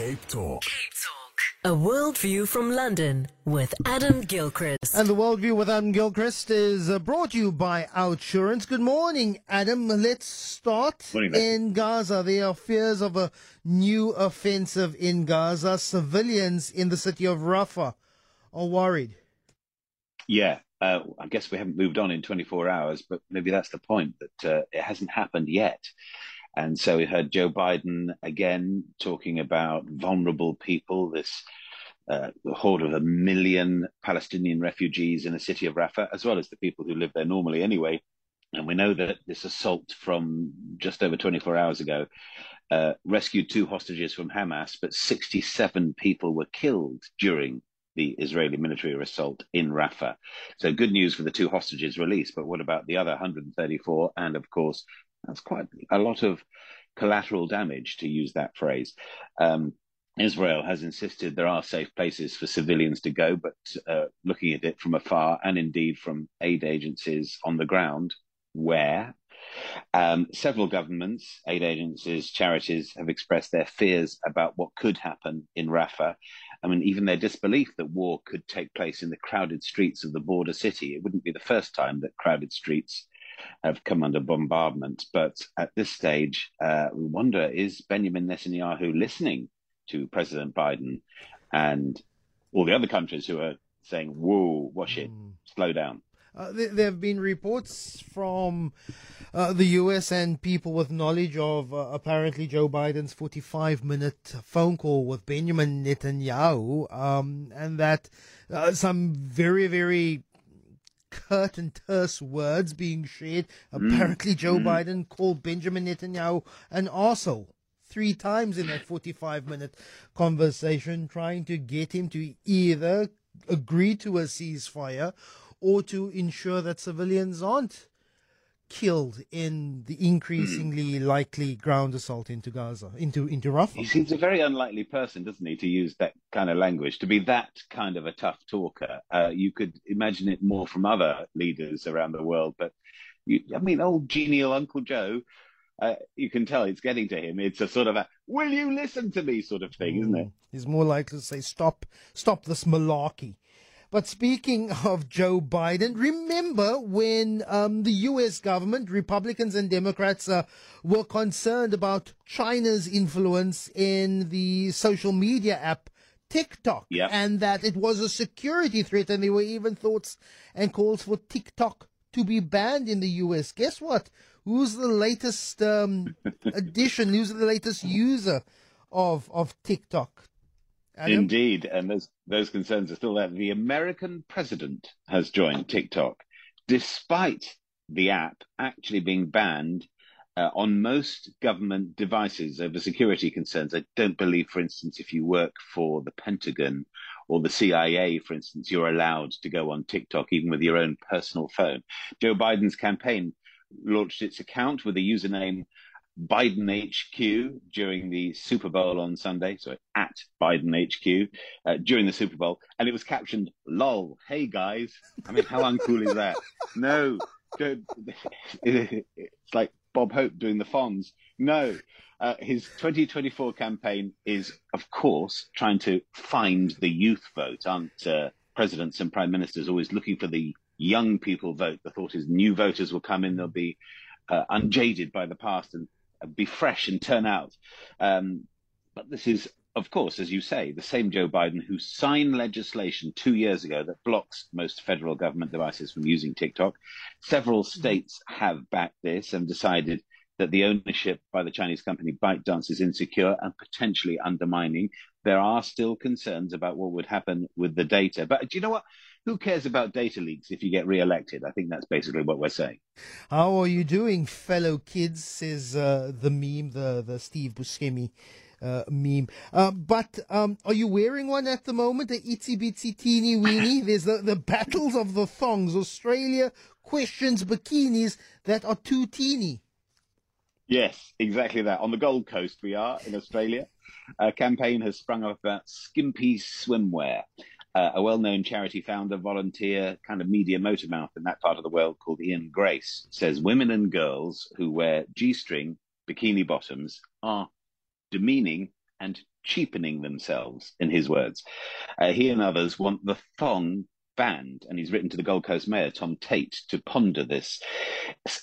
Cape Talk. Cape Talk. A worldview from London with Adam Gilchrist. And the Worldview with Adam Gilchrist is uh, brought to you by Outsurance. Good morning, Adam. Let's start Morning, in Gaza. There are fears of a new offensive in Gaza. Civilians in the city of Rafah are worried. Yeah, uh, I guess we haven't moved on in 24 hours, but maybe that's the point that uh, it hasn't happened yet. And so we heard Joe Biden again talking about vulnerable people, this uh, horde of a million Palestinian refugees in the city of Rafah, as well as the people who live there normally anyway. And we know that this assault from just over 24 hours ago uh, rescued two hostages from Hamas, but 67 people were killed during the Israeli military assault in Rafah. So good news for the two hostages released, but what about the other 134? And of course, that's quite a lot of collateral damage, to use that phrase. Um, Israel has insisted there are safe places for civilians to go, but uh, looking at it from afar and indeed from aid agencies on the ground, where? Um, several governments, aid agencies, charities have expressed their fears about what could happen in Rafah. I mean, even their disbelief that war could take place in the crowded streets of the border city. It wouldn't be the first time that crowded streets have come under bombardment. But at this stage, uh, we wonder is Benjamin Netanyahu listening to President Biden and all the other countries who are saying, whoa, wash it, slow down? Uh, there, there have been reports from uh, the US and people with knowledge of uh, apparently Joe Biden's 45 minute phone call with Benjamin Netanyahu, um, and that uh, some very, very curt and terse words being shared. Mm. Apparently, Joe mm. Biden called Benjamin Netanyahu an arsehole three times in that 45 minute conversation, trying to get him to either agree to a ceasefire or to ensure that civilians aren't killed in the increasingly likely ground assault into Gaza, into into Rafah. He seems a very unlikely person, doesn't he, to use that kind of language, to be that kind of a tough talker. Uh, you could imagine it more from other leaders around the world, but you, I mean, old genial Uncle Joe, uh, you can tell it's getting to him. It's a sort of a "Will you listen to me?" sort of thing, isn't it? He's more likely to say, "Stop, stop this malarkey." But speaking of Joe Biden, remember when um, the U.S. government, Republicans and Democrats, uh, were concerned about China's influence in the social media app TikTok, Yep. and that it was a security threat, and there were even thoughts and calls for TikTok to be banned in the U.S. Guess what? Who's the latest um, addition? Who's the latest user of of TikTok? Adam? Indeed, and those those concerns are still there. The American president has joined TikTok, despite the app actually being banned uh, on most government devices over security concerns. I don't believe, for instance, if you work for the Pentagon or the CIA, for instance, you're allowed to go on TikTok even with your own personal phone. Joe Biden's campaign launched its account with a username Biden HQ during the Super Bowl on Sunday, so at Biden HQ uh, during the Super Bowl, and it was captioned "lol." Hey guys, I mean, how uncool is that? No, it's like Bob Hope doing the Fonz. No, uh, his 2024 campaign is, of course, trying to find the youth vote. Aren't uh, presidents and prime ministers always looking for the young people vote? The thought is new voters will come in; they'll be uh, unjaded by the past and be fresh and turn out. Um, but this is, of course, as you say, the same Joe Biden who signed legislation two years ago that blocks most federal government devices from using TikTok. Several states have backed this and decided that the ownership by the Chinese company ByteDance is insecure and potentially undermining. There are still concerns about what would happen with the data. But do you know what? Who cares about data leaks if you get re-elected? I think that's basically what we're saying. How are you doing, fellow kids? Says uh, the meme, the the Steve Buscemi uh, meme. Uh, but um, are you wearing one at the moment? The itsy bitsy teeny weeny. There's the, the battles of the thongs. Australia questions bikinis that are too teeny. Yes, exactly that. On the Gold Coast, we are in Australia. A campaign has sprung up about skimpy swimwear. Uh, a well known charity founder, volunteer, kind of media motor mouth in that part of the world called Ian Grace says women and girls who wear G string bikini bottoms are demeaning and cheapening themselves, in his words. Uh, he and others want the thong banned, and he's written to the Gold Coast Mayor, Tom Tate, to ponder this.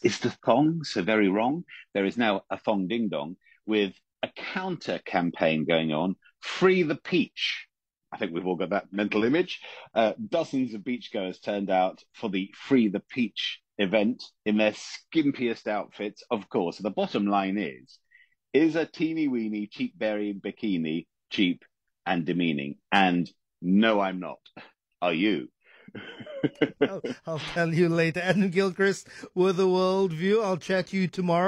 Is the thong so very wrong? There is now a thong ding dong with a counter campaign going on free the peach. I think we've all got that mental image. Uh, dozens of beachgoers turned out for the Free the Peach event in their skimpiest outfits, of course. the bottom line is is a teeny weeny cheap berry bikini cheap and demeaning? And no, I'm not. Are you? I'll, I'll, tell you later. Adam Gilchrist with a worldview. I'll chat to you tomorrow.